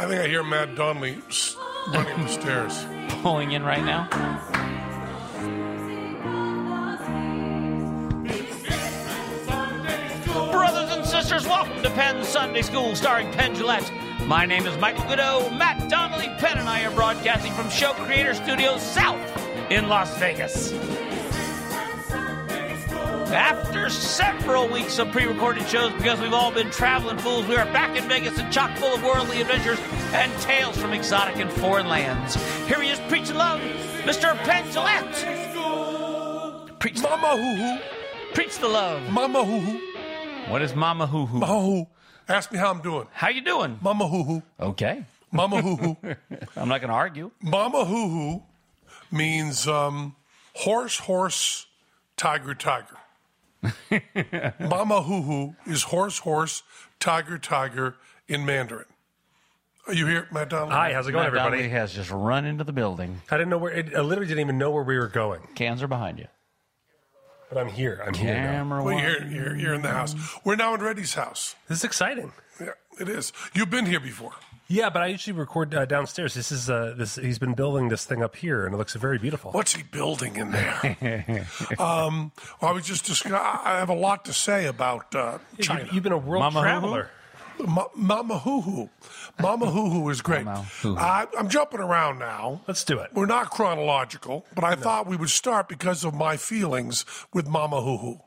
I think I hear Matt Donnelly running the stairs. Pulling in right now. Brothers and sisters, welcome to Penn Sunday School, starring Penn Jillette. My name is Michael Goudeau. Matt Donnelly, Penn, and I are broadcasting from Show Creator Studios South in Las Vegas. After several weeks of pre-recorded shows, because we've all been traveling fools, we are back in Vegas and chock full of worldly adventures and tales from exotic and foreign lands. Here he is, preaching love, Mr. Penn Preach, Mama hoo hoo, preach the love. mama hoo hoo, What is Mama Hoo Hoo? mama hoo. Ask me how I'm doing. How you doing? Mama hoo hoo, Okay. mama hoo hoo. I'm not going to argue. Mama hoo hoo means um, horse, horse, tiger, tiger. Mama hoo hoo is horse, horse, tiger, tiger in Mandarin. Are you here, Matt Donnelly? Hi, how's it going, Matt Donnelly everybody? has just run into the building. I didn't know where. I literally didn't even know where we were going, Cans are behind you. but I'm here. I'm here now. Camera Well, one. you're, you're, you're in the house. We're now in Reddy's house. This is exciting. Yeah, it is. You've been here before. Yeah, but I usually record uh, downstairs. This is uh, this. He's been building this thing up here, and it looks very beautiful. What's he building in there? um, well, I was just discuss- I have a lot to say about uh, China. You, have been a world Mama Hoo Hoo? traveler. Ma- Mama Hoo Hoo. Mama Hoo Hoo is great. Mama Hoo Hoo. I, I'm jumping around now. Let's do it. We're not chronological, but I thought we would start because of my feelings with Mama Hoo Hoo.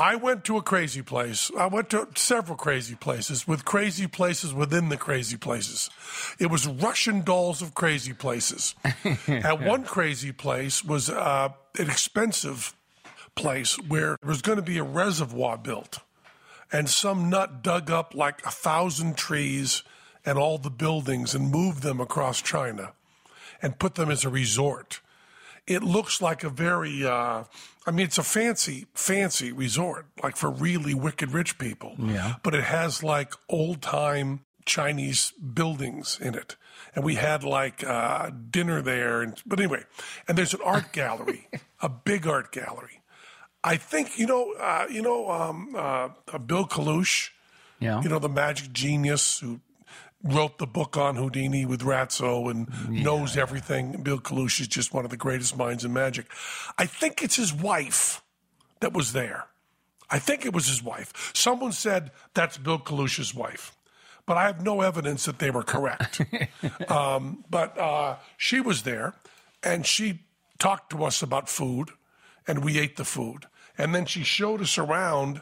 I went to a crazy place. I went to several crazy places with crazy places within the crazy places. It was Russian dolls of crazy places. and one crazy place was uh, an expensive place where there was going to be a reservoir built and some nut dug up like a thousand trees and all the buildings and moved them across China and put them as a resort. It looks like a very, uh, I mean, it's a fancy, fancy resort, like for really wicked rich people. Yeah. But it has like old time Chinese buildings in it. And we had like uh, dinner there. And, but anyway, and there's an art gallery, a big art gallery. I think you know, uh, you know, um, uh, Bill Kalush, Yeah. you know, the magic genius who wrote the book on Houdini with Ratso and knows everything. Bill Kalush is just one of the greatest minds in magic. I think it's his wife that was there. I think it was his wife. Someone said that's Bill Kalush's wife, but I have no evidence that they were correct. um, but uh, she was there, and she talked to us about food, and we ate the food, and then she showed us around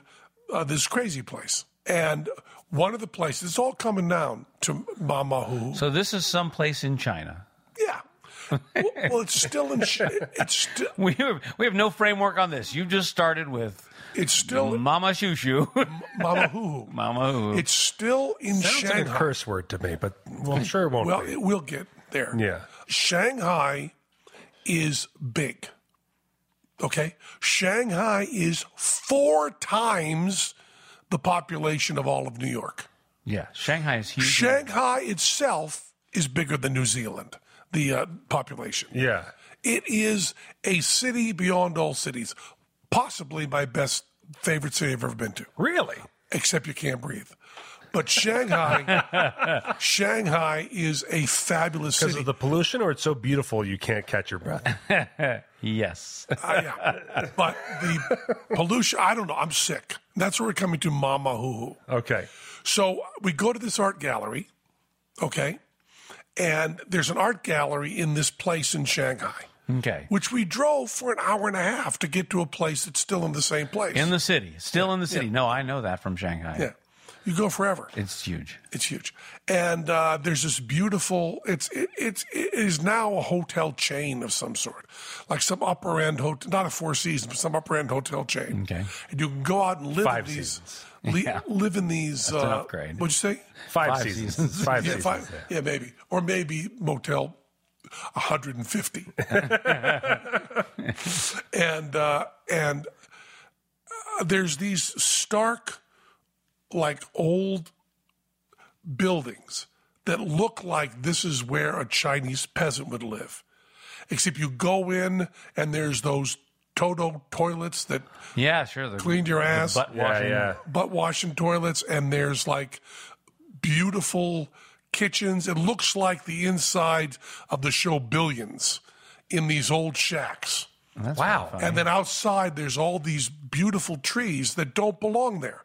uh, this crazy place. And one of the places, it's all coming down to Mama Hu. So this is someplace in China. Yeah. well, well, it's still in. It's still. We have, we have no framework on this. You just started with It's still Mama Shoo Shoo. Mama Hu. Mama Hoo. It's still in Sounds like a Shanghai. curse word to me, but well, I'm sure it won't Well, be. it will get there. Yeah. Shanghai is big. Okay? Shanghai is four times the population of all of New York. yeah, Shanghai is huge. Shanghai itself is bigger than New Zealand, the uh, population. Yeah. It is a city beyond all cities, possibly my best favorite city I've ever been to Really? except you can't breathe. But Shanghai, Shanghai is a fabulous Because of the pollution, or it's so beautiful you can't catch your breath? Yes. Uh, yeah. But the pollution, I don't know. I'm sick. That's where we're coming to Mama Hoo Hoo. Okay. So we go to this art gallery, okay? And there's an art gallery in this place in Shanghai, Okay. which we drove for an hour and a half to get to a place that's still in the same place. In the city. Still in the city. No, I know that from Shanghai. yeah. You go forever. It's huge. It's huge, and uh, there's this beautiful. It's it, it's it is now a hotel chain of some sort, like some upper end hotel, not a Four Seasons, but some upper end hotel chain. Okay. and you can go out and live Five in these. seasons. li- Yeah. Live in these. an uh, upgrade. What'd you say? Five, Five seasons. seasons. Five Yeah, seasons. five, yeah. yeah, maybe, or maybe Motel 150, and uh, and uh, there's these stark, like old buildings that look like this is where a Chinese peasant would live, except you go in and there's those Toto toilets that Yeah, sure. The, cleaned your ass butt Yeah, washing. yeah. butt washing toilets and there's like beautiful kitchens. It looks like the inside of the show Billions in these old shacks. That's Wow. And then outside there's all these beautiful trees that don't belong there.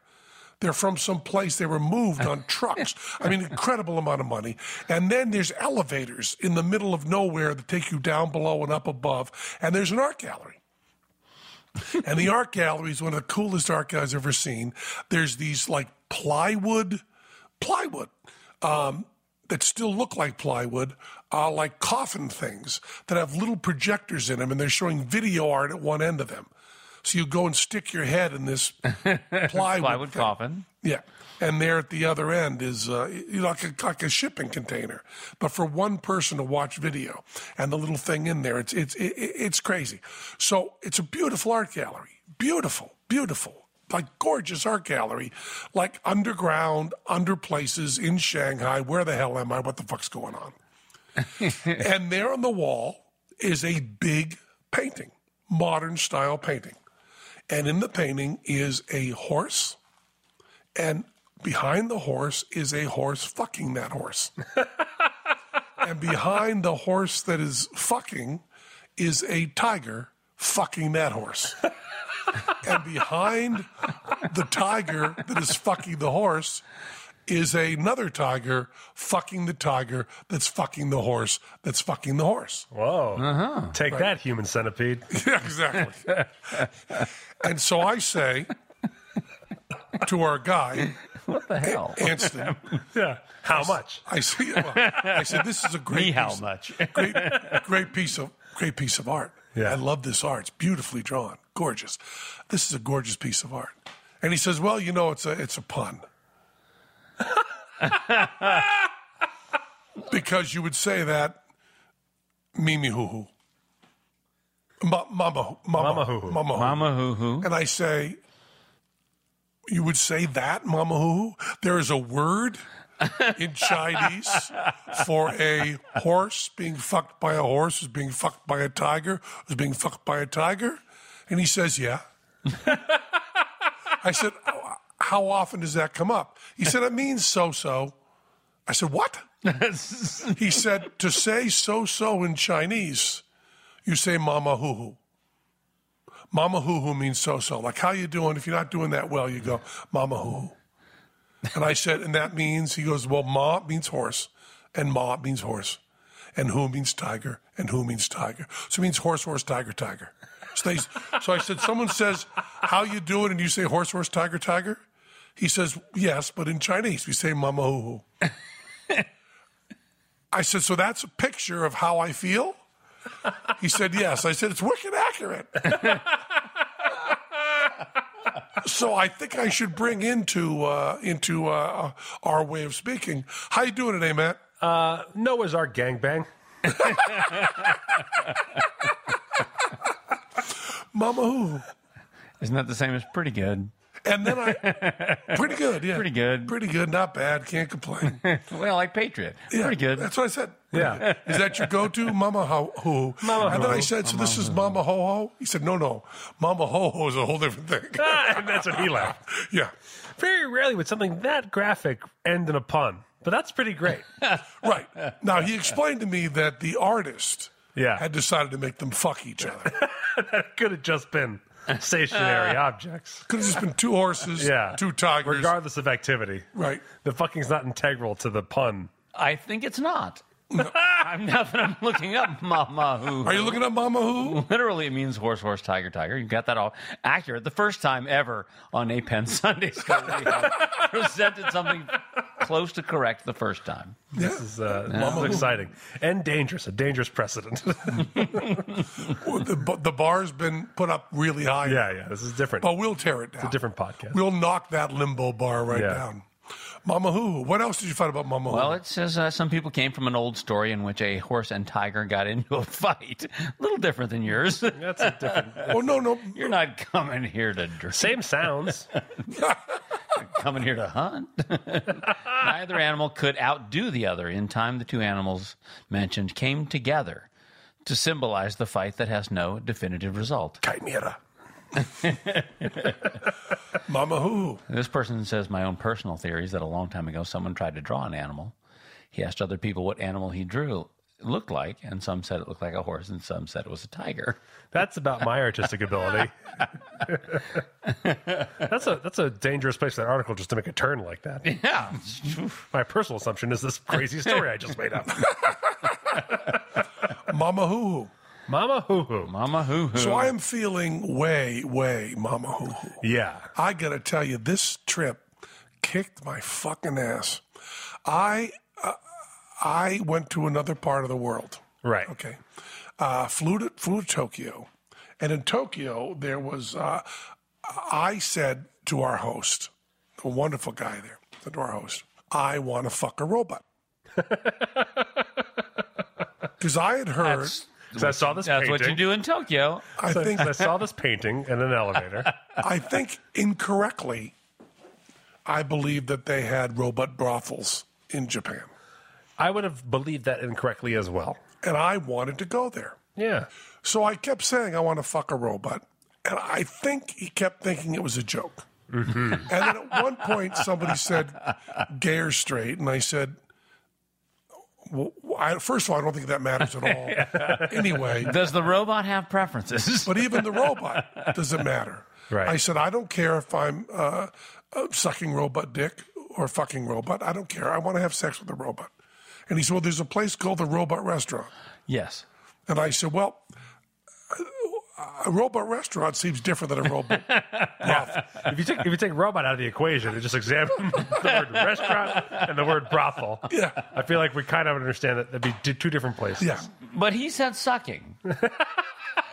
They're from some place they were moved on trucks. I mean, incredible amount of money. And then there's elevators in the middle of nowhere that take you down below and up above. And there's an art gallery. and the art gallery is one of the coolest art galleries I've ever seen. There's these like plywood, plywood um, that still look like plywood, uh, like coffin things that have little projectors in them, and they're showing video art at one end of them. So you go and stick your head in this plywood, Plywood thing. coffin. Yeah. And there at the other end is uh, you know, like, a, like a shipping container, but for one person to watch video and the little thing in there, it's, it's, it, it- it's crazy. So it's a beautiful art gallery. Beautiful, beautiful. Like gorgeous art gallery, like underground, under places in Shanghai. Where the hell am I? What the fuck's going on? and there on the wall is a big painting, modern style painting. And in the painting is a horse and behind the horse is a horse fucking that horse. and behind the horse that is fucking is a tiger fucking that horse. and behind the tiger that is fucking the horse is another tiger fucking the tiger that's fucking the horse that's fucking the horse. Whoa. Uh-huh. Take that, human centipede. Yeah, exactly. and so I say to our guy, What the hell? Anston, Yeah. How much? I see. Well, I said, "This is a great, Me how much? great, great piece of great piece of art. Yeah. I love this art. It's beautifully drawn, gorgeous. This is a gorgeous piece of art." And he says, "Well, you know, it's a it's a pun." Because you would say that, Mimi hoo hoo, Ma- mama mama Mama hoo hoo. mama hoo. Mama hoo hoo. And I say, you would say that, Mama Hoo? Hoo? There is a word in Chinese for a horse being fucked by a horse who's being fucked by a tiger who's being fucked by a tiger? And he says, yeah. I said, how often does that come up? He said, it means so-so. I said, what? he said, to say so-so in Chinese, you say Mama Hoo Hoo. Mama hoo hoo means so so. Like, how you doing? If you're not doing that well, you go, Mama hoo hoo. And I said, and that means, he goes, well, Ma means horse, and Ma means horse, and who means tiger, and who means tiger. So it means horse, horse, tiger, tiger. So, they, so I said, someone says, how you doing? And you say horse, horse, tiger, tiger? He says, yes, but in Chinese, we say Mama hoo hoo. I said, so that's a picture of how I feel? He said, yes. I said, it's wicked accurate. so I think I should bring into uh, into uh, our way of speaking. How you doing today, Matt? Uh, Noah's Ark gangbang. Mama who? Isn't that the same as pretty good? And then I, pretty good, yeah, Pretty good. pretty good, not bad. Can't complain. Well, like Patriot. Yeah, Pretty good. That's what I said. Yeah. Is that your go-to, Mama Ho Ho? Mama and then I said, so this is Mama Ho Ho. He said, no, no, Mama Ho Ho is a whole different thing. and that's what he laughed. yeah, Very rarely would something that graphic end in a pun, but that's pretty great. right. Now he explained to me that the artist Yeah. had decided to make them fuck each other. that could have just been stationary uh, objects, Could have just been two horses, Yeah. two tigers. regardless of activity. right. The fucking's not integral to the pun. I think it's not. I'm now that I'm looking up Mama Hoo. Are you looking at Mama Who? Literally, it means horse, horse, tiger, tiger. You got that all accurate. The first time ever on a Penn Sunday School, we presented something close to correct the first time. This is, uh, this is exciting and dangerous. A dangerous precedent. the, the bar's been put up really high. yeah, yeah. This is different. But we'll tear it down. a different podcast. We'll knock that limbo bar right Yeah. down. Mama Who? What else did you find about Mama Who? Well, it says uh, some people came from an old story in which a horse and tiger got into a fight. A little different than yours. That's a different. oh no, no. You're not coming here to drink. Same sounds. coming here to hunt. Neither animal could outdo the other. In time, the two animals mentioned came together to symbolize the fight that has no definitive result. Chimera. Mama Who? This person says my own personal theory is that a long time ago someone tried to draw an animal. He asked other people what animal he drew looked like, and some said it looked like a horse, and some said it was a tiger. That's about my artistic ability. that's a that's a dangerous place for that article just to make a turn like that. Yeah, My personal assumption is this crazy story I just made up. Mama Who? Mama hoo hoo. Mama hoo hoo. So I am feeling way, way Mama Who Who. Yeah. I gotta tell you, this trip kicked my fucking ass. I uh, I went to another part of the world. Right. Okay, uh, flew to flew to Tokyo, and in Tokyo there was. Uh, I said to our host, a wonderful guy there, said to our host, "I want to fuck a robot." Because I had heard, That's, So I saw this that's painting. what you do in Tokyo. I think, I saw this painting in an elevator. I think incorrectly, I believe that they had robot brothels in Japan, I would have believed that incorrectly as well. and I wanted to go there. Yeah. So I kept saying I want to fuck a robot, and I think he kept thinking it was a joke. Mm-hmm. And then at one point, somebody said, "Gay or straight," and I said, well, I, first of all, I don't think that matters at all. Anyway, Does the robot have preferences? but even the robot doesn't matter. Right. I said, I don't care if I'm uh, uh, sucking robot dick or fucking robot. I don't care. I want to have sex with a robot. And he said, Well, there's a place called the Robot Restaurant. yes. And I said, Well, a robot restaurant seems different than a robot. brothel." If you take if you take robot out of the equation and just examine the word restaurant and the word brothel, Yeah. I feel like we kind of understand that that'd be t- two different places. Yeah. But he said sucking.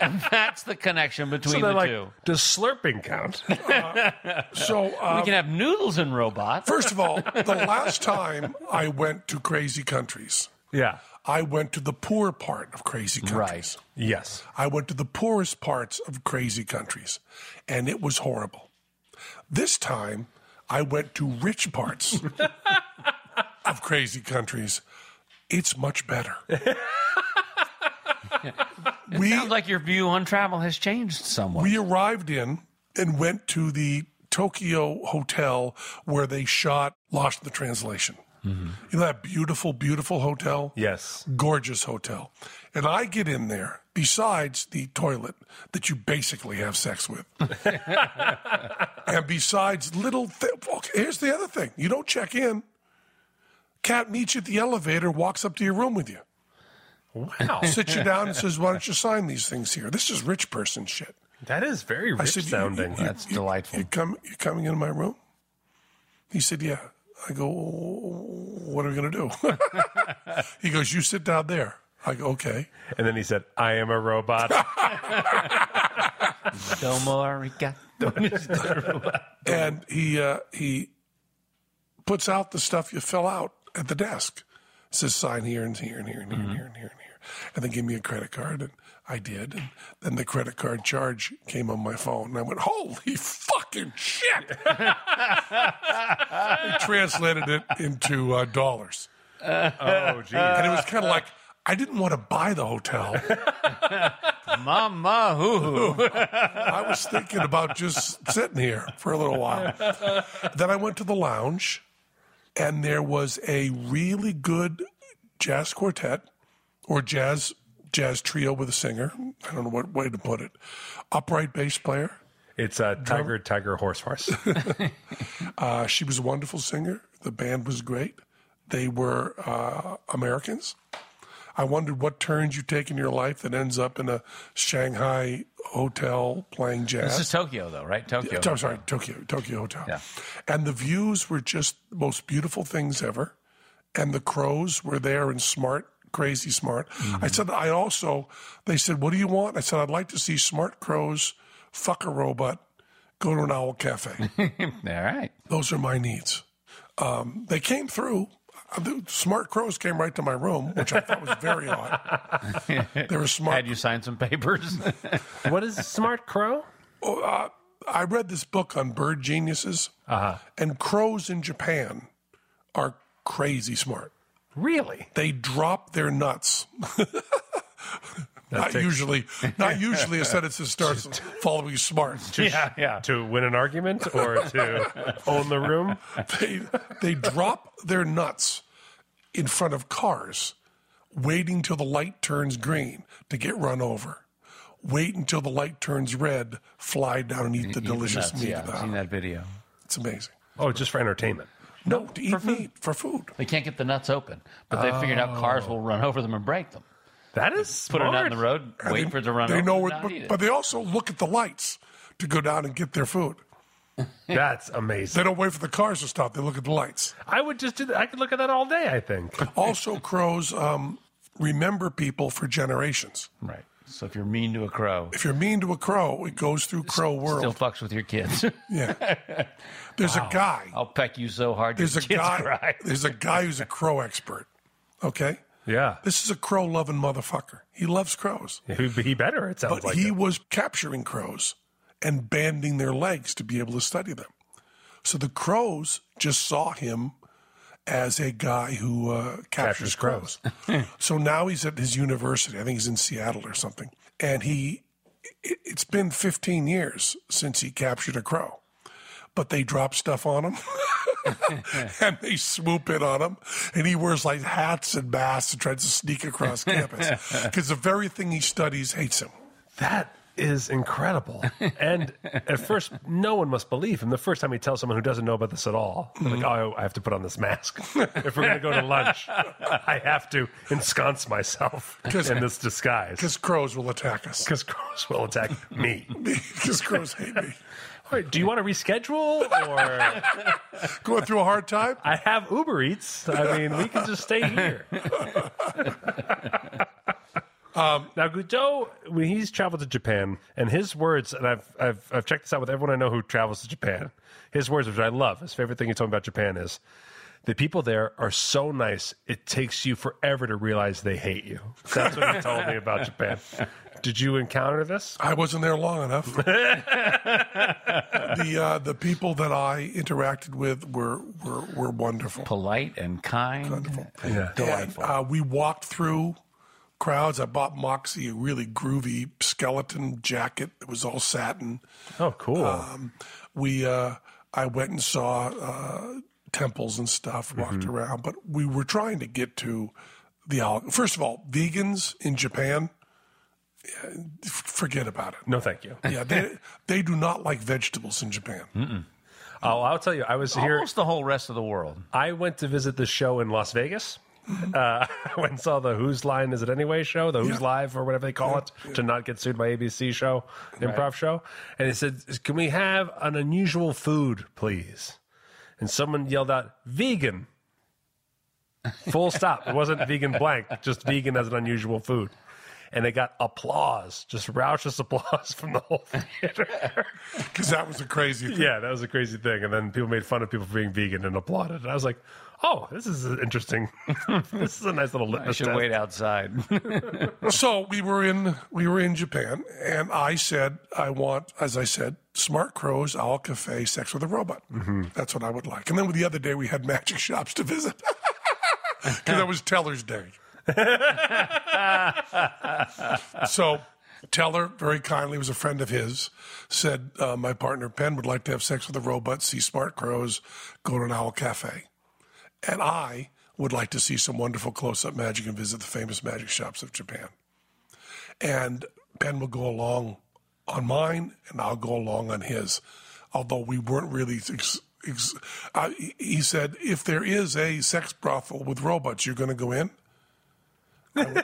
and that's the connection So between they're the like, two. does slurping count? So, We uh, can have noodles in robots. first of all, the last time I went to crazy countries, yeah. I went to the poor part of crazy countries. Right. Yes. I went to the poorest parts of crazy countries, and it was horrible. This time, I went to rich parts of crazy countries. It's much better. we, Sounds like your view on travel has changed somewhat. we arrived in and went to the Tokyo hotel where they shot Lost in the Translation. Mm-hmm. You know that beautiful, beautiful hotel? Yes. gorgeous hotel. And I get in there, besides the toilet that you basically have sex with. and besides little th- okay, here's the other thing. You don't check in. Cat meets you at the elevator, walks up to your room with you. Wow. Sits you down and says, Why don't you sign these things here? This is rich person shit. that is very rich said, sounding. you- That's delightful. You come you coming into my room? He said, Yeah. I go, what are we gonna do? he goes, You sit down there. I go, Okay. and then he said, I am a robot. Domo arigato. and he uh, he puts out the stuff you fill out at the desk. It says sign here and here and here and here and here and here and here, and then give me a credit card, and I did. And then the credit card charge came on my phone, and I went, "Holy fucking shit!" I translated it into uh, dollars, oh, geez. and it was kind of like. I didn't want to buy the hotel. Mama hoo hoo. I was thinking about just sitting here for a little while. Then I went to the lounge, and there was a really good jazz quartet or jazz jazz trio with a singer. I don't know what way to put it. Upright bass player. It's a tiger, tiger, horse, horse. Uh, she was a wonderful singer. The band was great. They were uh, Americans. I wondered what turns you take in your life that ends up in a Shanghai hotel playing jazz. This is Tokyo, though, right? Tokyo. I'm sorry, Tokyo, Tokyo Hotel. Yeah. And the views were just the most beautiful things ever. And the crows were there and smart, crazy smart. Mm-hmm. I said, I also, they said, what do you want? I said, I'd like to see smart crows fuck a robot, go to an owl cafe. All right. Those are my needs. Um, they came through. Uh, The smart crows came right to my room, which I thought was very odd. They were smart. Had you signed some papers? What is Smart Crow? I read this book on bird geniuses, Uh-huh. and crows in Japan are crazy smart. Really? They drop their nuts. not takes- usually, not usually a sentence that starts following smart. yeah, yeah. To win an argument or to own the room? They they drop their nuts in front of cars, waiting till the light turns green to get run over. Wait until the light turns red, fly down and eat the delicious Nuts, meat. yeah, I've seen that video. It's amazing. Oh, just for entertainment. No, to eat meat for food. They can't get the nuts open, but they figured out cars will run over them and break them. That is Put smart. it out in the road, And wait they- for it to run They over, know and where, but, but they also look at the lights to go down and get their food. That's amazing. They don't wait for the cars to stop. They look at the lights. I would just do that. I could look at that all day, I think. Also, crows um, remember people for generations. Right. So if you're mean to a crow, If you're mean to a crow, it goes through crow world. still fucks with your kids. Yeah. There's a guy. I'll peck you so hard your There's a kids guy. cry. There's a guy who's a crow expert. Okay. Yeah. This is a crow loving motherfucker. He loves crows, He, he better, it sounds but like. he it. was capturing crows and banding their legs to be able to study them. So the crows just saw him as a guy who uh, captures, Captures crows. so now he's at his university. I think he's in Seattle or something. And he, it, it's been 15 years since he captured a crow, but they drop stuff on him. and they swoop in on him, and he wears like hats and masks and tries to sneak across campus because the very thing he studies hates him. That is incredible. and at first, no one must believe him. The first time he tells someone who doesn't know about this at all, they're like, mm-hmm. oh, I have to put on this mask. if we're going to go to lunch, I have to ensconce myself in this disguise. Because crows will attack us. Because crows will attack me. Because crows hate me. All right, do you want to reschedule? Or Going through a hard time? I have Uber Eats. I mean, we can just stay here. Um, now, Goudeau, when he's traveled to Japan, and his words, and I've, I've, I've checked this out with everyone I know who travels to Japan, his words, which I love, his favorite thing he told me about Japan is the people there are so nice, it takes you forever to realize they hate you. That's what he told me about Japan. Did you encounter this? I wasn't there long enough. the uh, the people that I interacted with were were, were wonderful. Polite and kind. Yeah. And, uh, we walked through crowds. I bought Moxie a really groovy skeleton jacket. It was all satin. Oh, cool. Um, we uh, I went and saw uh, temples and stuff, walked around, but we were trying to get to the first of all, vegans in Japan. Forget about it. no, thank you. Yeah, they they do not like vegetables in Japan. Oh, I'll tell you, I was here. Almost the whole rest of the world. I went to visit the show in Las Vegas. Uh, I went and saw the Whose Line Is It Anyway show, the Who's Yeah. Live or whatever they call it, to not get sued by ABC show, improv show. And he said, Can we have an unusual food, please? And someone yelled out, Vegan. Full stop. It wasn't vegan blank, just vegan as an unusual food. And they got applause, just raucous applause from the whole theater. Because that was a crazy thing. Yeah, that was a crazy thing. And then people made fun of people for being vegan and applauded. And I was like, oh, this is interesting. this is a nice little I litmus should test. wait outside. So we were in we were in Japan, and I said I want, as I said, smart crows, owl cafe, sex with a robot. That's what I would like. And then the other day we had magic shops to visit because it was Teller's Day. so Teller very kindly was a friend of his. Said uh, my partner Penn would like to have sex with a robot, see smart crows, go to an owl cafe, and I would like to see some wonderful close-up magic and visit the famous magic shops of Japan. And Penn will go along on mine, and I'll go along on his. Although we weren't really. Ex- ex- he- he said, if there is a sex brothel with robots, you're going to go in?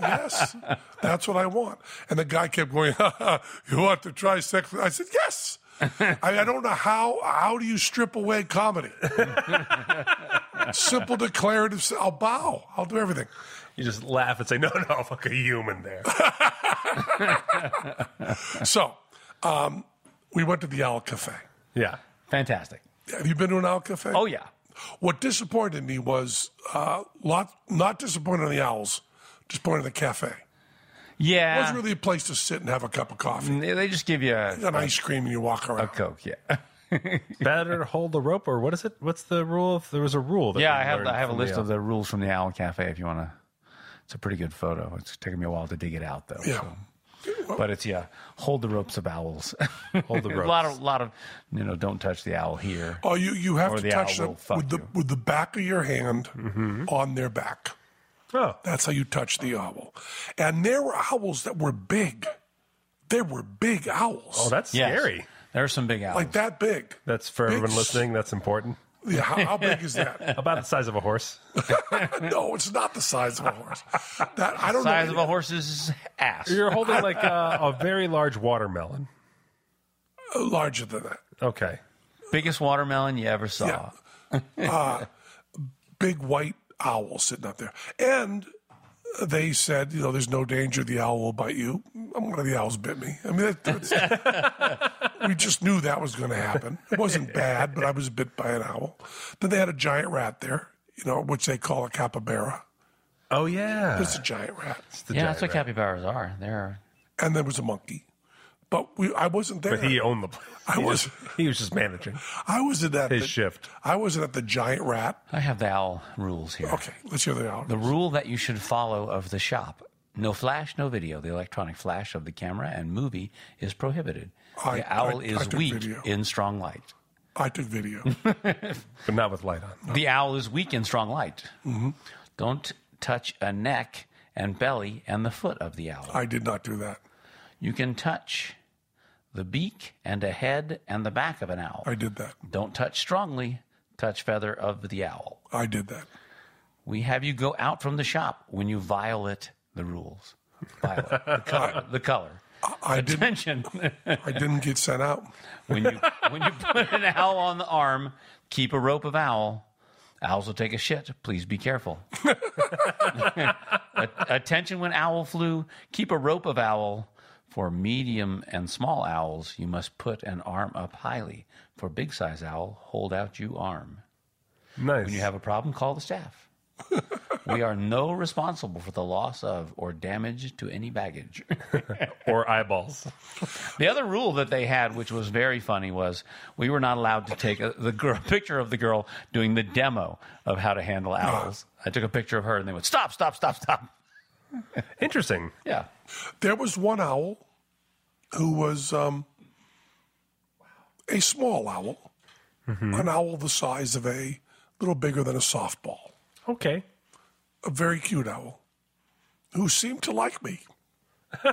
yes, that's what I want. And the guy kept going, You want to try sex? I said, Yes. I, I don't know how. How do you strip away comedy? Simple declarative. I'll bow. I'll do everything. You just laugh and say, "No, no, fuck a human there." So, um, we went to the Owl Cafe. yeah. Fantastic. Have you been to an Owl Cafe? Oh yeah. What disappointed me was uh, lot, not disappointed in the owls, disappointed in the cafe. It wasn't really a place to sit and have a cup of coffee, They they just give you a, an ice cream, and you walk around. a coke. Yeah. Better hold the rope, or what is it? What's the rule? If there was a rule, that Yeah, I have I have a list the- of the rules from the Owl Cafe if you want to. It's a pretty good photo. It's taking me a while to dig it out though. Yeah. so. But it's yeah, hold the ropes of owls. Hold the ropes. a lot of lot of you know, don't touch the owl here. Oh, you, you have Or to the touch owl them with the you. Mm-hmm. with the back of your hand on their back. Oh, That's how you touch the owl. And there were owls that were big. There were big owls, oh, that's Yes. scary. There are some big owls. like that big. That's for Big everyone listening. That's important. Yeah, how, how big is that? About the size of a horse. no, it's not the size of a horse. That I don't Size know. of a horse's ass. You're holding like a, a very large watermelon. Uh, larger than that. Okay. Biggest watermelon you ever saw. Yeah, uh, big white owl sitting up there. And they said, you know, there's no danger the owl will bite you. One of the owls bit me. I mean, that, that's, we just knew that was going to happen. It wasn't bad, but I was bit by an owl. Then they had a giant rat there, you know, which they call a capybara. Oh yeah. It's a giant rat. It's the yeah, giant that's what rat. capybaras are. They're And there was a monkey. But we, I wasn't there. But he owned the place. I He was- just- he was just managing I wasn't at his the, shift. I wasn't at the giant rat. I have the owl rules here. Okay, let's hear the owl. The rule that you should follow of the shop no flash, no video. The electronic flash of the camera and movie is prohibited. I- the owl I- I is took weak video. in strong light. I took video. but not with light on. The owl is weak in strong light. Mm-hmm. Don't touch a neck and belly and the foot of the owl. I did not do that. You can touch the beak and a head and the back of an owl. I did that. Don't touch strongly. Touch feather of the owl. I did that. We have you go out from the shop when you violate the rules. Violate the color. The color. I didn't. I didn't get sent out. when you when you put an owl on the arm, keep a rope of owl. Owls will take a shit. Please be careful. Attention when owl flew. Keep a rope of owl. For medium and small owls, you must put an arm up highly. For big size owl, hold out you arm. Nice. When you have a problem, call the staff. we are no responsible for the loss of or damage to any baggage. or eyeballs. The other rule that they had, which was very funny, was we were not allowed to take a, the girl, picture of the girl doing the demo of how to handle owls. I took a picture of her, and they went, "Stop! Stop! Stop! Stop!" Interesting. Yeah, There was one owl who was um, a small owl, an owl the size of a little bigger than a softball, Okay. a very cute owl who seemed to like me.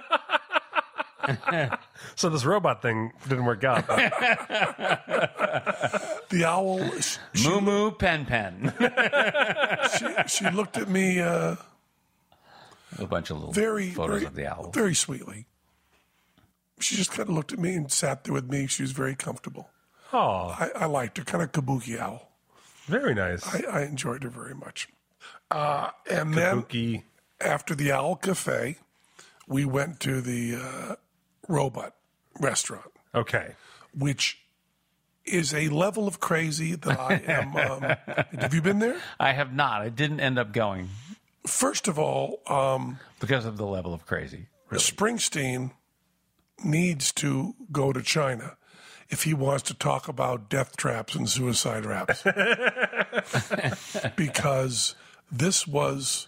So this robot thing didn't work out. The owl, she, moo moo pen pen, she, she looked at me uh, a bunch of little very, photos very, of the owl. very sweetly. She just kind of looked at me and sat there with me. She was very comfortable. Oh, I, I liked her, kind of kabuki owl. very nice. I, I enjoyed her very much. Uh, and then Kabuki. after the Owl Cafe, we went to the uh, Robot restaurant, Okay. which is a level of crazy that I am. Um, have you been there? I have not. I didn't end up going First of all, um, because of the level of crazy. Springsteen needs to go to China if he wants to talk about death traps and suicide raps. because this was,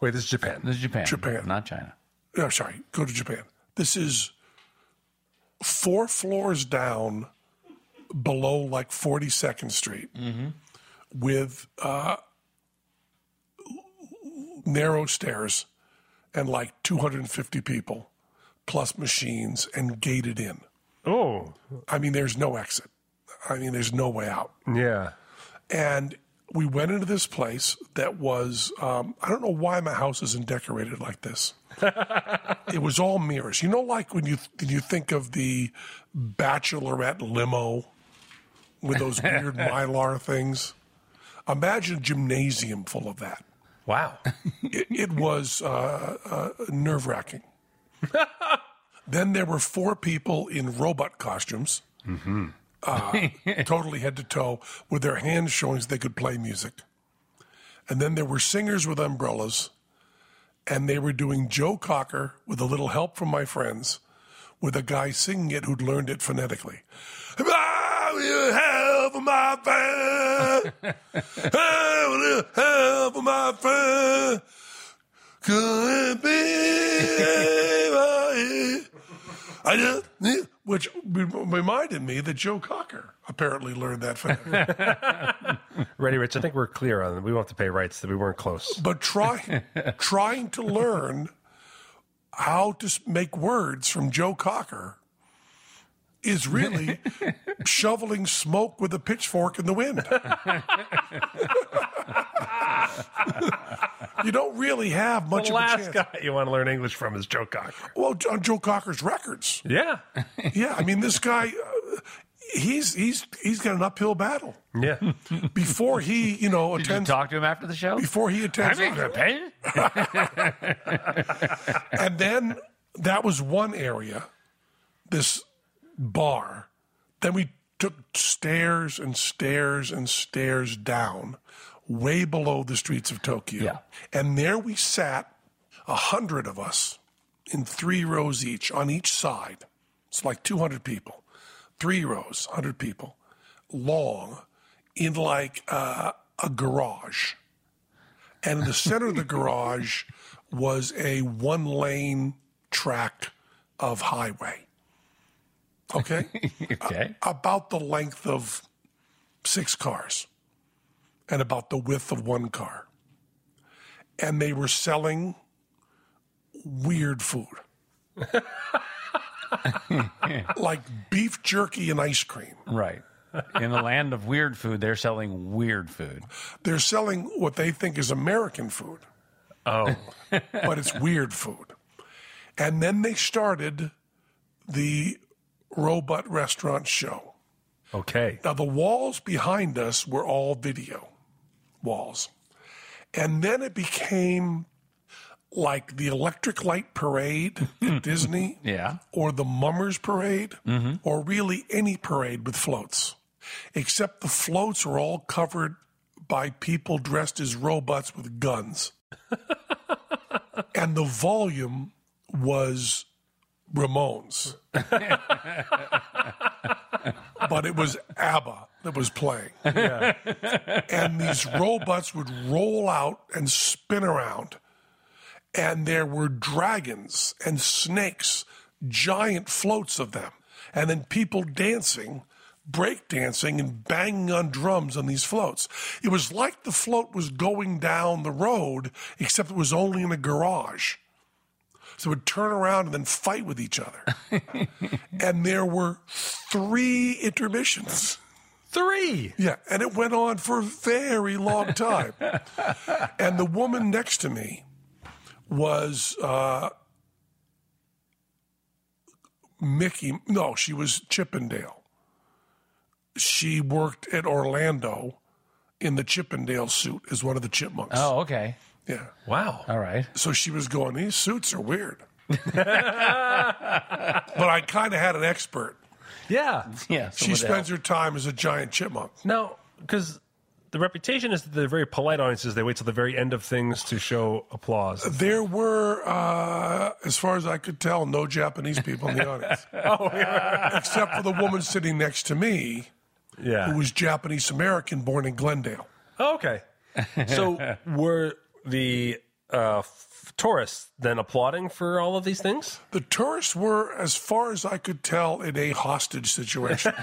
Wait, this is Japan. This is Japan, Japan. not China. oh, sorry, go to Japan. This is four floors down below like 42nd Street with uh, narrow stairs and like 250 people plus machines and gated in. Oh, I mean, there's no exit. I mean, there's no way out. yeah. And we went into this place that was um, I don't know why my house isn't decorated like this. it was all mirrors. You know, like when you when you think of the bachelorette limo with those weird mylar things. Imagine a gymnasium full of that. Wow. It, it was uh, uh, nerve wracking. then there were four people in robot costumes, uh, totally head to toe, with their hands showing so they could play music. And then there were singers with umbrellas, and they were doing Joe Cocker with a little help from my friends, with a guy singing it who'd learned it phonetically. I will have my friend. I will have my friend. Could be. I just, which reminded me that Joe Cocker apparently learned that phonetically. Ready, Rich? I think we're clear on it. We won't have to pay rights that we weren't close. but try, trying to learn how to make words from Joe Cocker is really shoveling smoke with a pitchfork in the wind. you don't really have much The of a last chance. guy you want to learn English from is Joe Cocker. Well, on Joe Cocker's records, Yeah. yeah. I mean, this guy, uh, he's he's he's got an uphill battle Yeah. before he, you know, Did you talk to him after the show? Before he attends, and then that was one area, this bar. Then we took stairs and stairs and stairs down, way below the streets of Tokyo. Yeah. And there we sat, a hundred of us, in three rows each on each side. It's like 200 people, three rows, 100 people, long, in like uh, a garage. And in the center of the garage was a one lane track of highway. Okay? okay. about the length of six cars and about the width of one car. And they were selling weird food. like beef jerky and ice cream. Right. In the land of weird food, they're selling weird food. They're selling what they think is American food, Oh. but it's weird food. And then they started the Robot Restaurant Show. Okay. Now, the walls behind us were all video walls. And then it became like the Electric Light Parade at Disney Yeah. or the Mummers Parade mm-hmm. or really any parade with floats. Except the floats were all covered by people dressed as robots with guns. and the volume was Ramones. but it was ABBA that was playing. And these robots would roll out and spin around. And there were dragons and snakes, giant floats of them. And then people dancing, break dancing, and banging on drums on these floats. It was like the float was going down the road, except it was only in a garage. So would turn around and then fight with each other. and there were three intermissions. Three. Yeah, and it went on for a very long time. and the woman next to me was uh, Mickey. No, she was Chip 'n Dale. She worked at Orlando in the Chip 'n Dale suit as one of the chipmunks. Oh, okay. Yeah. Wow. All right. So she was going, these suits are weird. but I kind of had an expert. Yeah. Yeah. She spends her time as a giant chipmunk. No, because the reputation is that they're very polite audiences. They wait till the very end of things to show applause. There were, uh, as far as I could tell, no Japanese people in the audience. oh, yeah. Except for the woman sitting next to me, Yeah. who was Japanese American, born in Glendale. Oh, okay. So were the uh, f- tourists then applauding for all of these things? The tourists were, as far as I could tell, in a hostage situation.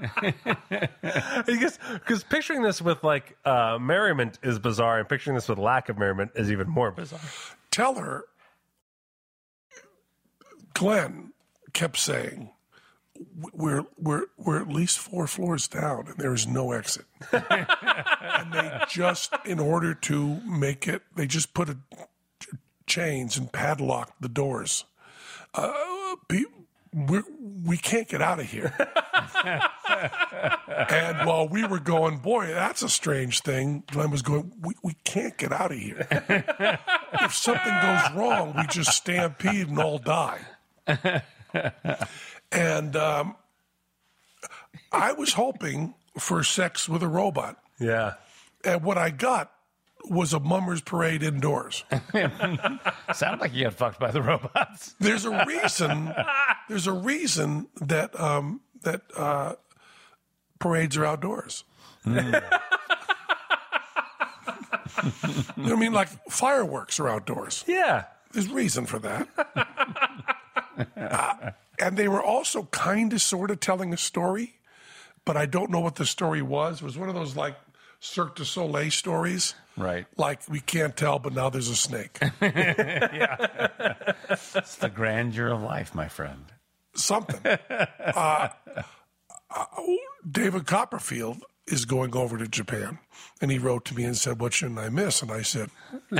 Because because picturing this with like uh, merriment is bizarre, and picturing this with lack of merriment is even more bizarre. tell her, Glenn kept saying, we're we're we're at least four floors down, and there is no exit. and they just, in order to make it, they just put a, chains and padlocked the doors. Uh, be, we're, we can't get out of here. and while we were going, boy, that's a strange thing, Glenn was going, we, we can't get out of here. if something goes wrong, we just stampede and all die. And um, I was hoping for sex with a robot. Yeah. And what I got was a mummers parade indoors. Sounds like you got fucked by the robots. There's a reason. There's a reason that um, that uh, parades are outdoors. what I mean? Like fireworks are outdoors. Yeah. There's reason for that. Uh, and they were also kind of sort of telling a story, but I don't know what the story was. It was one of those like Cirque du Soleil stories. Right. Like we can't tell, but now there's a snake. Yeah. it's the grandeur of life, my friend. Something. Uh, uh, David Copperfield is going over to Japan, and he wrote to me and said, "What shouldn't I miss?" And I said,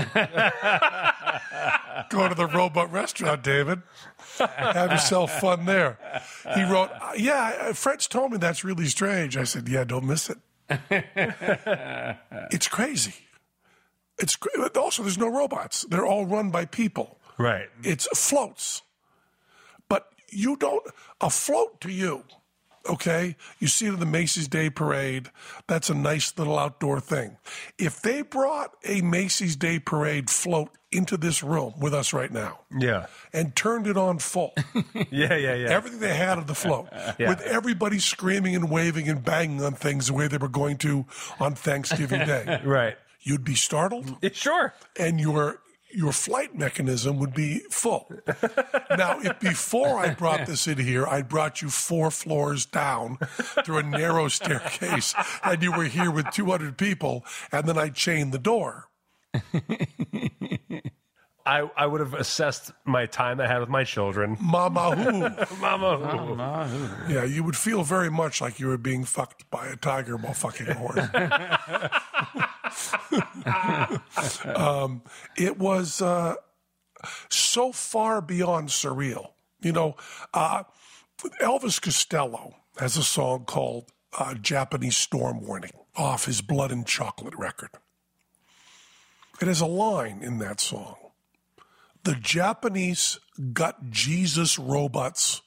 "Go to the robot restaurant, David. Have yourself fun there." He wrote, "Yeah, French told me that's really strange." I said, "Yeah, don't miss it. it's crazy. It's also there's no robots. They're all run by people. Right. It's floats. But you don't, a float to you, okay? You see it in the Macy's Day Parade. That's a nice little outdoor thing. If they brought a Macy's Day Parade float into this room with us right now Yeah. and turned it on full, Yeah. Yeah. Yeah. everything they had of the float, with everybody screaming and waving and banging on things the way they were going to on Thanksgiving Day, right. you'd be startled Yeah, sure. and your your flight mechanism would be full. now, if before I brought this in here, I brought you four floors down through a narrow staircase, and you were here with 200 people, and then I chained the door. I, I would have assessed my time I had with my children. Mama who? Mama. Yeah, you would feel very much like you were being fucked by a tiger while fucking a horse. um, it was uh, so far beyond surreal. You know, uh, Elvis Costello has a song called uh, Japanese Storm Warning off his Blood and Chocolate record. It has a line in that song. The Japanese got Jesus robots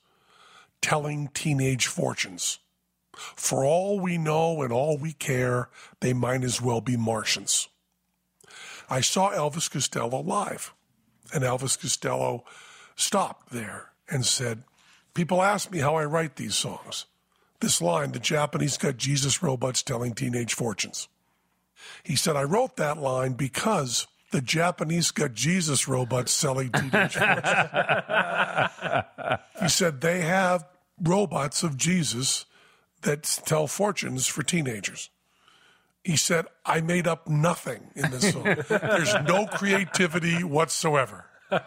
telling teenage fortunes. For all we know and all we care, they might as well be Martians. I saw Elvis Costello live, and Elvis Costello stopped there and said, People ask me how I write these songs. This line, the Japanese got Jesus robots telling teenage fortunes. He said, I wrote that line because the Japanese got Jesus robots selling teenage fortunes. he said, they have robots of Jesus that tell fortunes for teenagers. He said, I made up nothing in this song. There's no creativity whatsoever. and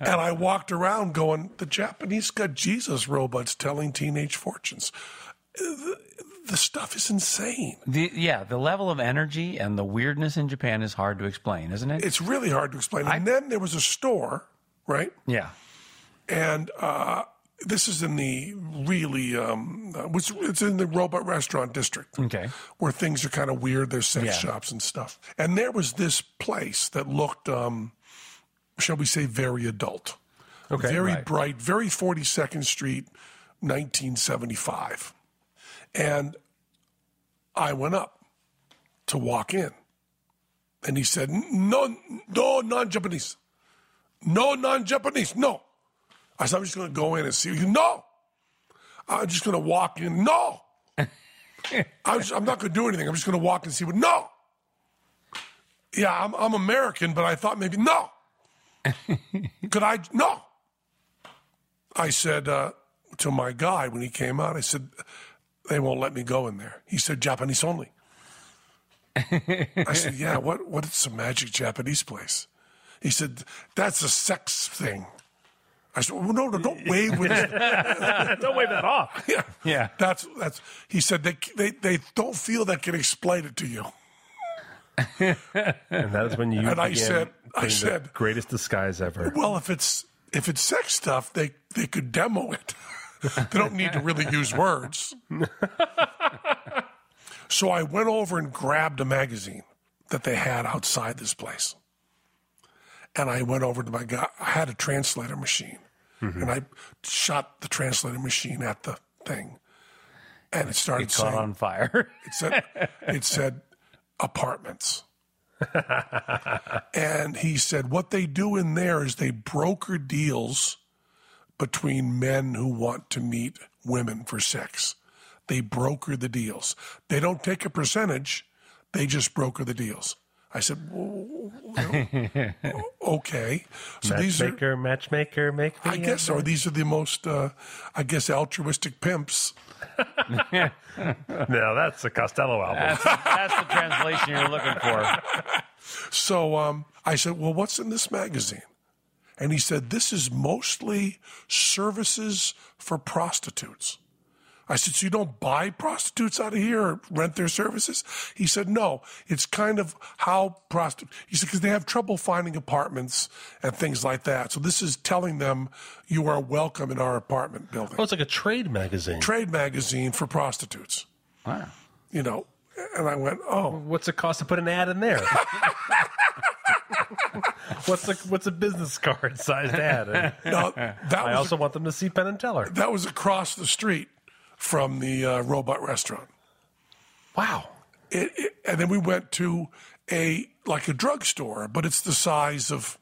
I walked around going, the Japanese got Jesus robots telling teenage fortunes. The, stuff is insane. The, yeah, the level of energy and the weirdness in Japan is hard to explain, isn't it? It's really hard to explain. And then there was a store, right? yeah. and uh, this is in the really um, it's, it's in the robot restaurant district Okay. where things are kind of weird there's sex Yeah. shops and stuff and there was this place that looked um, shall we say very adult Okay, very right. bright very 42nd street 1975 and i went up to walk in and he said no no non-japanese no non-japanese no I said, I'm just going to go in and see. You no, I'm just going to walk in. No, I'm, just, I'm not going to do anything. I'm just going to walk and see what. No, yeah, I'm, I'm American, but I thought maybe no. Could I? No. I said uh, to my guy when he came out, I said, they won't let me go in there. He said, Japanese only. I said, yeah, what, what is a magic Japanese place? He said, that's a sex thing. I said, well, no, no, don't wave with it. Don't wave that off. yeah. Yeah. That's, that's, he said, they, they, they don't feel they can explain it to you. And that is when you And I said- I said- greatest disguise ever. Well, if it's, if it's sex stuff, they, they could demo it. they don't need to really use words. so I went over and grabbed a magazine that they had outside this place. And I went over to my guy. I had a translator machine. Mm-hmm. And I shot the translator machine at the thing. And it started It caught saying, on fire. it said, it said apartments. and he said, what they do in there is they broker deals between men who want to meet women for sex. They broker the deals. They don't take a percentage, they just broker the deals. I said, "Well, well, okay. So these are, matchmaker, matchmaker, make me I guess so. These are the most, uh, I guess, altruistic pimps. No, that's the Costello album. That's, that's the translation you're looking for. So um, I said, Well, what's in this magazine? And he said, This is mostly services for prostitutes. I said, So you don't buy prostitutes out of here or rent their services? He said, No, it's kind of how prostitutes, he said, because they have trouble finding apartments and things like that. So this is telling them you are welcome in our apartment building. Oh, it's like a trade magazine. Trade magazine for prostitutes, Wow. you know. And I went, Oh, What's it cost to put an ad in there? what's a what's a business card sized ad? And now, that I was also want them to see Penn and Teller. that was across the street from the uh, robot restaurant. Wow. It, it, and then we went to a like a drugstore, but it's the size of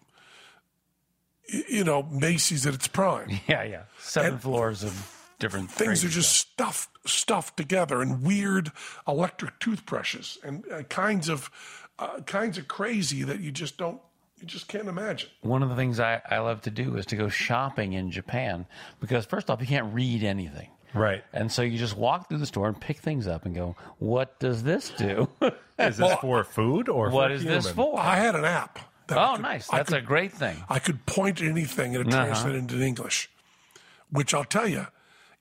you know Macy's at its prime. Yeah, yeah. Seven And- floors of different Things are just stuff. stuffed stuffed together, and weird electric toothbrushes, and uh, kinds of uh, kinds of crazy that you just don't you just can't imagine. One of the things I, I love to do is to go shopping in Japan because first off, you can't read anything. Right. And so you just walk through the store and pick things up and go, what does this do? Is this for food or what for is this for? I had an app. That Oh, could- nice. That's could a great thing. I could point at anything and it Uh-huh. translated into English, which I'll tell you,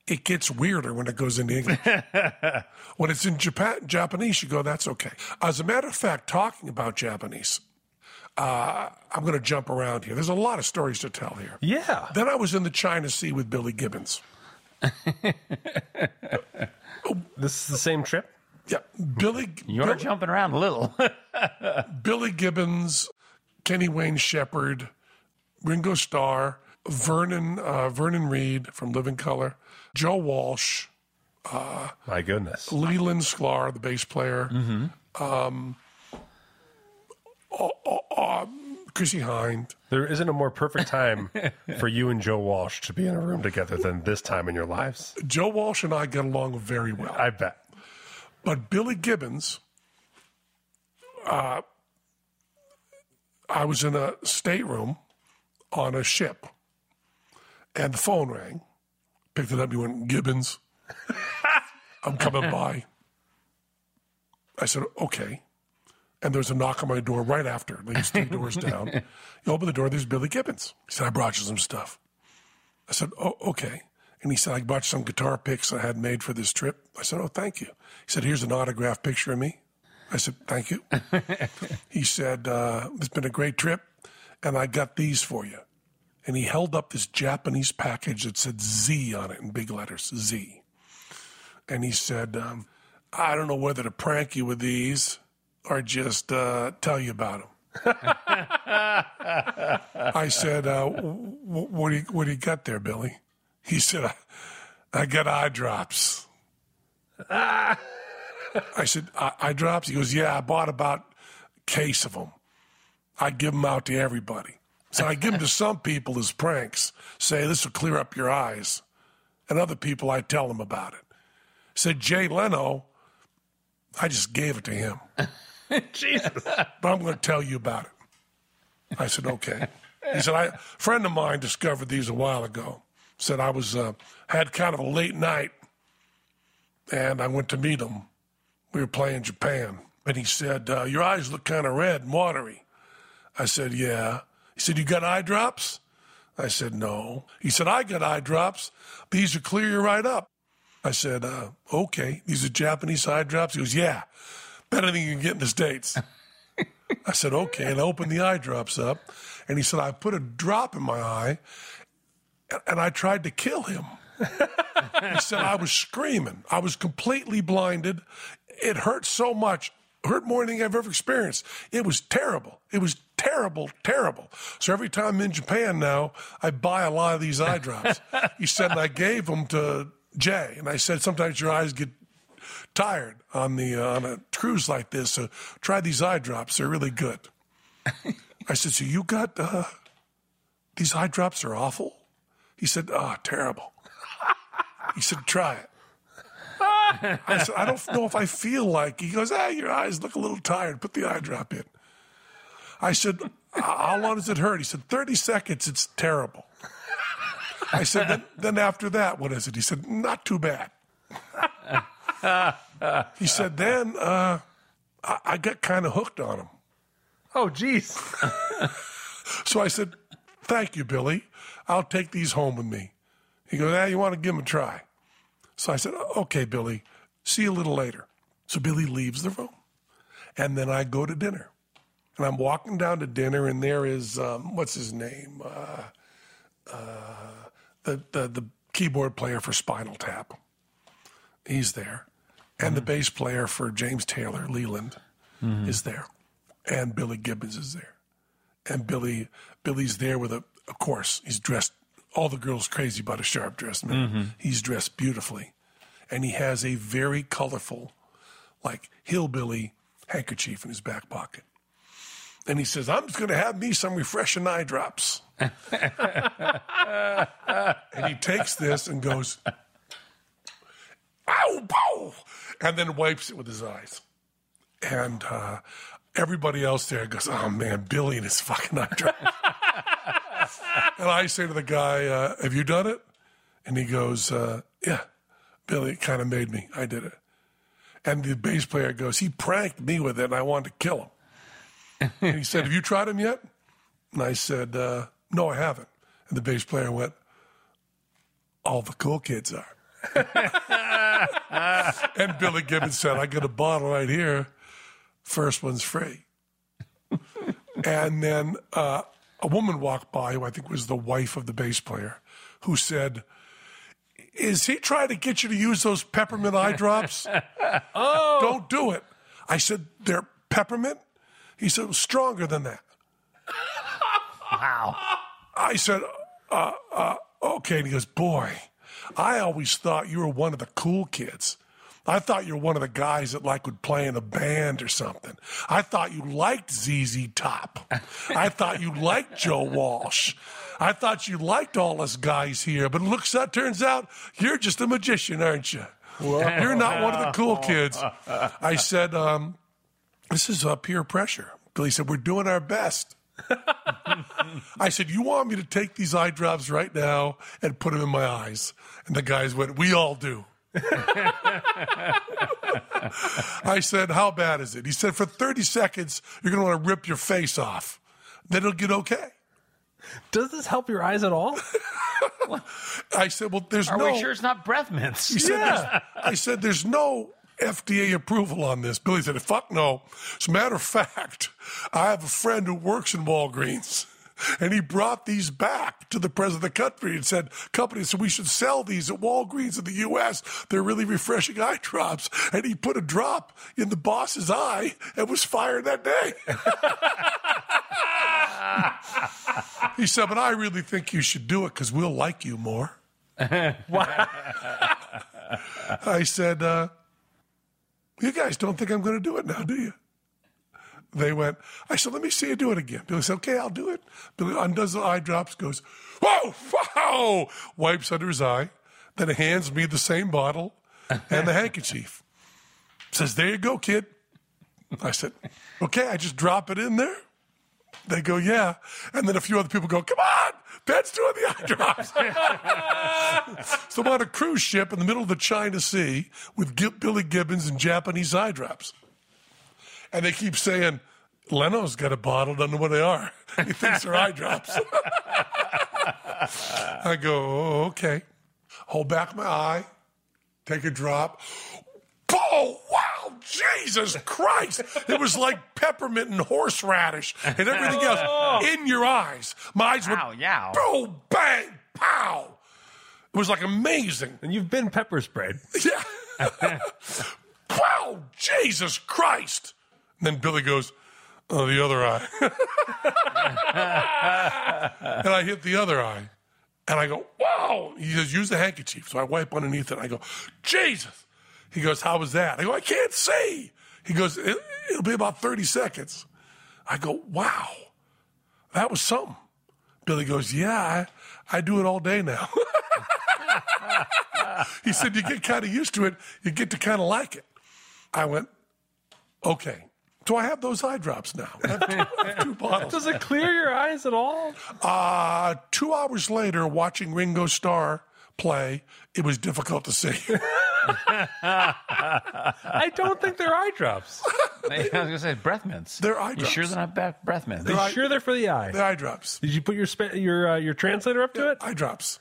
it gets weirder when it goes into English. when it's in Japan, Japanese, you go, that's okay. As a matter of fact, talking about Japanese, uh, I'm going to jump around here. There's a lot of stories to tell here. Yeah. Then I was in the China Sea with Billy Gibbons. This is the same trip? Yeah, Billy. You're Bill- jumping around a little. Billy Gibbons, Kenny Wayne Shepherd, Ringo Starr, Vernon uh, Vernon Reid from Living Colour, Joe Walsh, My goodness. Leland Sklar, the bass player, Mhm. um, uh, uh, uh, Chrissie Hynde. There isn't a more perfect time for you and Joe Walsh to be in a room together than this time in your lives. Joe Walsh and I get along very well. I bet. But Billy Gibbons, uh, I was in a stateroom on a ship, and the phone rang. Picked it up. He went, Gibbons, I'm coming by. I said, okay. And there's a knock on my door right after. These three doors down. You open the door, there's Billy Gibbons. He said, I brought you some stuff. I said, oh, okay. And he said, I bought you some guitar picks I had made for this trip. I said, oh, thank you. He said, here's an autographed picture of me. I said, thank you. he said, uh, it's been a great trip, and I got these for you. And he held up this Japanese package that said Z on it in big letters, Z. And he said, um, I don't know whether to prank you with these or just uh, tell you about them. I said, uh, w- w- what, do you, what do you got there, Billy? He said, I, I got eye drops. I said, eye, eye drops? He goes, yeah, I bought about a case of them. I give them out to everybody. So I give them to some people as pranks, say this will clear up your eyes. And other people, I tell them about it. Said Jay Leno, I just gave it to him. Jesus. but I'm going to tell you about it. I said, okay. He said, I, a friend of mine discovered these a while ago. Said I was, uh, had kind of a late night and I went to meet him. We were playing Japan. And he said, uh, your eyes look kind of red and watery. I said, yeah. He said, you got eye drops? I said, No. He said, I got eye drops. These will clear you right up. I said, uh, Okay. These are Japanese eye drops? He goes, Yeah. Better than you can get in the States. I said, Okay. And I opened the eye drops up. And he said, I put a drop in my eye and- I tried to kill him. he said, I was screaming. I was completely blinded. It hurt so much. Hurt more than I've ever experienced. It was terrible. It was terrible, terrible. So every time I'm in Japan now, I buy a lot of these eye drops. he said, and I gave them to Jay. And I said, sometimes your eyes get tired on the uh, on a cruise like this. So try these eye drops. They're really good. I said, so you got uh, these eye drops are awful. He said, oh, terrible. He said, try it. I said, I don't know if I feel like. He goes, ah, your eyes look a little tired. Put the eye drop in. I said, how long does it hurt? He said, 30 seconds. It's terrible. I said, then, then after that, what is it? He said, not too bad. he said, then uh, I, I got kind of hooked on him. Oh, geez. So I said, Thank you, Billy. I'll take these home with me. He goes, Ah, you want to give them a try? So I said, Okay, Billy. See you a little later. So Billy leaves the room. And then I go to dinner. And I'm walking down to dinner, and there is, um, what's his name? Uh, uh, the, the, the keyboard player for Spinal Tap. He's there. And the bass player for James Taylor, Leland, mm-hmm. is there. And Billy Gibbons is there and Billy Billy's there with a of course he's dressed all the girls crazy about a sharp dressed man. Mm-hmm. He's dressed beautifully. And he has a very colorful, like hillbilly handkerchief in his back pocket. And he says, I'm just gonna have me some refreshing eye drops. and he takes this and goes, ow, and then wipes it with his eyes. And uh, everybody else there goes, "Oh man, Billy and his fucking eye drops." and I say to the guy, uh, "Have you done it?" And he goes, uh, "Yeah." Billy kind of made me. I did it. And the bass player goes, "He pranked me with it, and I wanted to kill him." and he said, "Have you tried him yet?" And I said, uh, "No, I haven't." And the bass player went, "All the cool kids are." and Billy Gibbons said, "I got a bottle right here." first one's free. and then uh, a woman walked by, who I think was the wife of the bass player, who said, Is he trying to get you to use those peppermint eye drops? oh. Don't do it. I said, They're peppermint? He said, "Well, Stronger than that. Wow. I said, uh, uh, okay. And he goes, boy, I always thought you were one of the cool kids. I thought you were one of the guys that like would play in a band or something. I thought you liked ZZ Top. I thought you liked Joe Walsh. I thought you liked all us guys here. But looks that turns out you're just a magician, aren't you? You're not one of the cool kids. I said, um, this is uh, peer pressure. Billy said, we're doing our best. I said, You want me to take these eye drops right now and put them in my eyes? And the guys went, We all do. I said, How bad is it? He said, For 30 seconds, you're going to want to rip your face off. Then it'll get okay. Does this help your eyes at all? I said, Well, there's Are no. we sure it's not breath mints? He said, there's- I said, There's no FDA approval on this. Billy said, Fuck no. As a matter of fact, I have a friend who works in Walgreens. And he brought these back to the president of the country and said, company said we should sell these at Walgreens in the U.S. They're really refreshing eye drops. And he put a drop in the boss's eye and was fired that day. he said, but I really think you should do it because we'll like you more. I said, uh, you guys don't think I'm going to do it now, do you? They went, I said, let me see you do it again. Billy said, okay, I'll do it. Billy undoes the eye drops, goes, whoa, wow, wipes under his eye, then hands me the same bottle and the handkerchief. Says, there you go, kid. I said, okay, I just drop it in there. They go, yeah. And then a few other people go, come on, Penn's doing the eye drops. so I'm on a cruise ship in the middle of the China Sea with Billy Gibbons and Japanese eye drops. And they keep saying, Leno's got a bottle, doesn't know what they are. He thinks they're eye drops. I go, oh, okay. Hold back my eye, take a drop. Oh, wow, Jesus Christ. It was like peppermint and horseradish and everything else oh. in your eyes. My eyes went, Ow, yow. boom, bang, pow. It was like amazing. And you've been pepper sprayed. Yeah. wow, Jesus Christ. And then Billy goes, Oh, the other eye. and I hit the other eye. And I go, Wow. He says, Use the handkerchief. So I wipe underneath it. And I go, Jesus. He goes, How was that? I go, I can't see. He goes, it, It'll be about 30 seconds. I go, Wow. That was something. Billy goes, Yeah, I, I do it all day now. he said, You get kind of used to it, you get to kind of like it. I went, Okay. So I have those eye drops now. Two, two bottles. Does it clear your eyes at all? Uh, two hours later, watching Ringo Starr play, it was difficult to see. I don't think they're eye drops. I was going to say breath mints. They're eye drops. Are You sure they're not ba- breath mints? They're eye- sure they're for the eye? the eye drops. Did you put your spe- your uh, your translator up to it? Eye drops.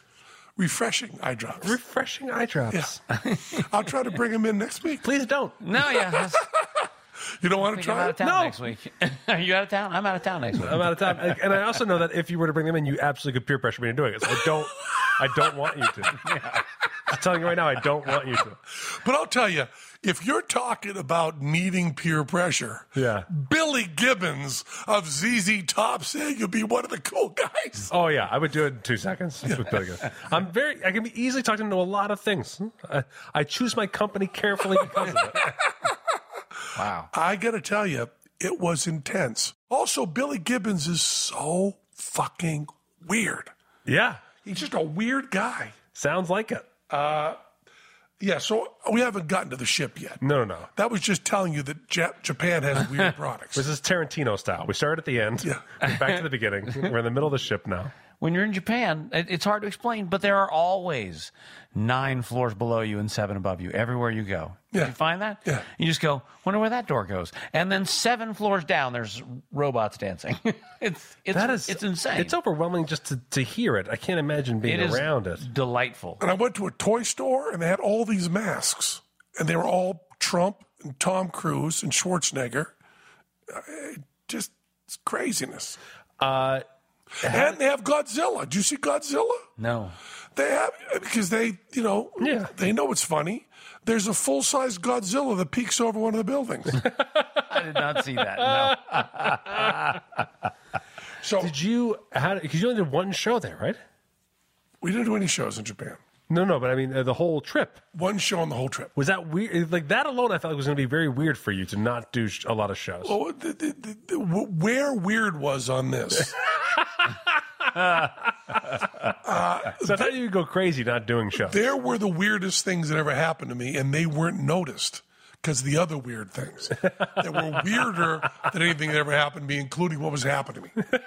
Refreshing eye drops. Refreshing eye drops. I'll try to bring them in next week. Please don't. no, yeah. that's- You don't want I to think I'm try out it? of town No. next week. Are you out of town? I'm out of town next week. I'm out of time, and and I also know that if you were to bring them in, you absolutely could peer pressure me into doing it. So I don't, I don't want you to. I'm telling you right now, I don't want you to. But I'll tell you, if you're talking about needing peer pressure, Yeah. Billy Gibbons of ZZ Top saying you'll be one of the cool guys. Oh yeah, I would do it in two seconds. with Billy Gibbons. I'm very. I can be easily talked into a lot of things. I, I choose my company carefully because of it. Wow. I got to tell you, it was intense. Also, Billy Gibbons is so fucking weird. Yeah, He's just a weird guy. sounds like it. Uh, yeah, so we haven't gotten to the ship yet. No, no, no. That was just telling you that Ja- Japan has weird products. This is Tarantino style. We start at the end. Yeah. We're back to the beginning. We're in the middle of the ship now. When you're in Japan, it- it's hard to explain, but there are always nine floors below you and seven above you everywhere you go. Yeah. you find that? Yeah. You just go, wonder where that door goes. And then seven floors down, there's robots dancing. it's it's That is it's insane. It's overwhelming just to, to hear it. I can't imagine being It is around it. delightful. And I went to a toy store and they had all these masks, and they were all Trump and Tom Cruise and Schwarzenegger. Uh, just craziness. Uh, And they have Godzilla. Do you see Godzilla? No. They have because they, you know, Yeah. they know it's funny. There's a full size Godzilla that peeks over one of the buildings. I did not see that. No. So did you? How? Because you only did one show there, right? we didn't do any shows in Japan. No, no. But I mean, uh, the whole trip One show on the whole trip. was that weird. Like that alone, I felt like was going to be very weird for you to not do sh- a lot of shows. Oh, the, the, the, the, where weird was on this? So I thought you'd go crazy not doing shows. there were the weirdest things that ever happened to me, and they weren't noticed because the other weird things that were weirder than anything that ever happened to me, including what was happening to me.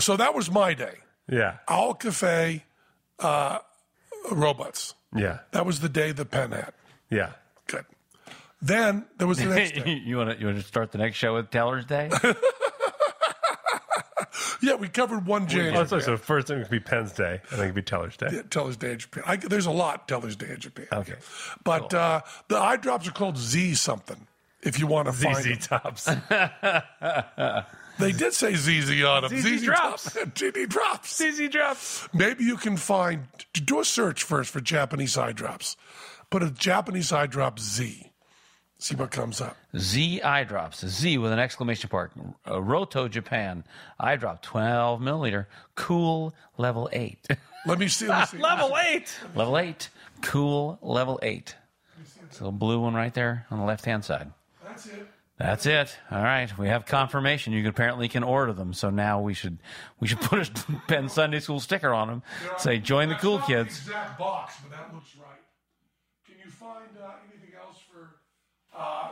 so that was my day. Yeah, Owl Cafe, uh, robots. yeah, That was the day the Penn had. yeah. Good. Then there was the next day. you want to you want to start the next show with Teller's Day? Yeah, we covered one J. in Oh, so, Japan. so first it would be Penn's Day, and then it could be Teller's Day. Yeah, Teller's Day in Japan. I, there's a lot Teller's Day in Japan. Okay. But uh, the eye drops are called Z something. If you want to find ZZ. Tops. They did say ZZ on them. ZZ drops. ZZ drops. ZZ Drops. Maybe you can find, do a search first for Japanese eye drops. Put a Japanese eye drop Z. See what comes up. Z eye drops. Z with an exclamation mark. Uh, Rohto Japan eye drop 12 milliliter. Cool level eight. Let me see. Let me see. Level eight. level eight. Cool level eight. It's a little blue one right there on the left hand side. That's it. That's it. All right, we have confirmation. You can, apparently can order them. So now we should we should put a Penn Sunday School sticker on them. Say join the cool kids. The exact box, but that looks right. Can you find uh, anything else for uh,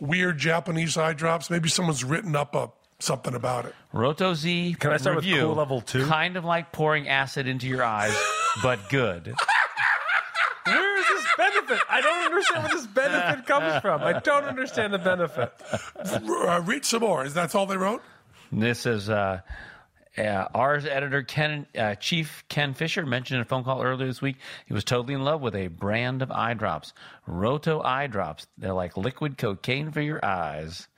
weird Japanese eye drops? Maybe someone's written up a something about it. Rohto Z. Can I start with cool level two? Kind of like pouring acid into your eyes, but good. Where is this benefit? I don't understand where this benefit comes from. I don't understand the benefit. Uh, read some more. Is that all they wrote? This is uh, Uh, Ars editor Ken, uh, Chief Ken Fisher mentioned in a phone call earlier this week he was totally in love with a brand of eye drops, Rohto eye drops. They're like liquid cocaine for your eyes.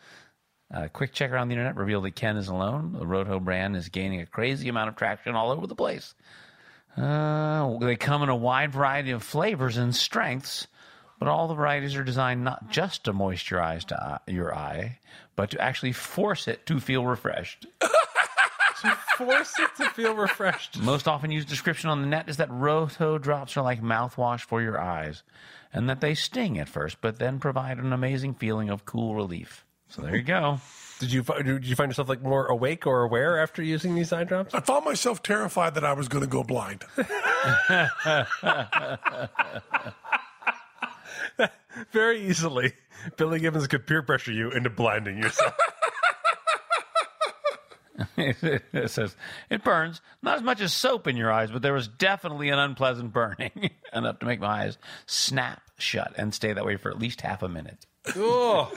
A quick check around the internet revealed that Ken is alone. The Rohto brand is gaining a crazy amount of traction all over the place. Uh, they come in a wide variety of flavors and strengths, but all the varieties are designed not just to moisturize to eye, your eye, but to actually force it to feel refreshed. To force it to feel refreshed. Most often used description on the net is that Rohto drops are like mouthwash for your eyes, and that they sting at first, but then provide an amazing feeling of cool relief. So there you go. Did you did you find yourself like more awake or aware after using these eye drops? I found myself terrified that I was going to go blind. Very easily, Billy Gibbons could peer pressure you into blinding yourself. it says it burns not as much as soap in your eyes, but there was definitely an unpleasant burning enough to make my eyes snap shut and stay that way for at least half a minute. oh,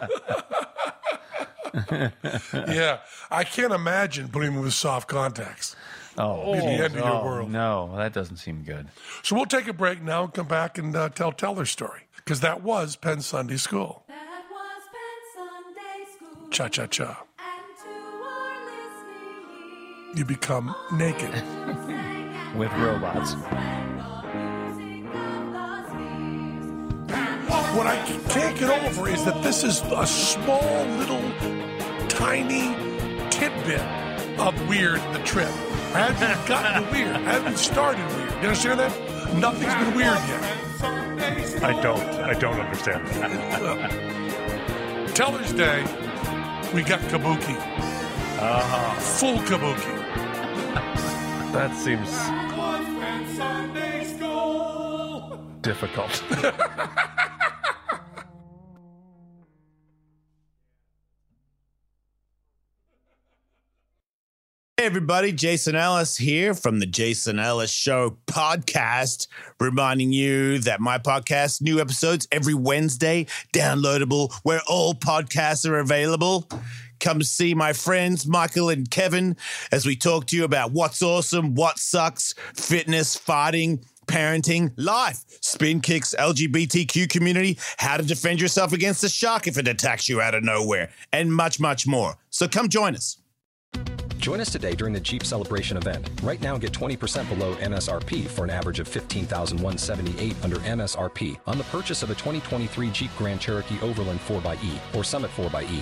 yeah, I can't imagine putting them with soft contacts. Oh, Be the end of your oh, world. no, that doesn't seem good. So we'll take a break now and come back and uh, tell their story because that was Penn Sunday School. That was Penn Sunday School. Cha cha cha. You become naked. With robots. spread the music of the spheres. What I can't get over is that this is a small little tiny tidbit of weird the trip. I haven't gotten to weird. I haven't started weird. You understand that? Nothing's been weird yet. I don't. I don't understand that. Teller's Day, we got kabuki. Uh-huh. full kabuki. That seems difficult. Hey everybody, Jason Ellis here from the Jason Ellis Show podcast, reminding you that my podcast, new episodes every Wednesday, downloadable where all podcasts are available. Come see my friends Michael and Kevin as we talk to you about what's awesome, what sucks, fitness, fighting, parenting, life, spin kicks, LGBTQ community, how to defend yourself against a shark if it attacks you out of nowhere, and much, much more. So come join us. Join us today during the Jeep Celebration event. Right now, get 20% below MSRP for an average of 15178 under MSRP on the purchase of a 2023 Jeep Grand Cherokee Overland 4xE or Summit 4xE.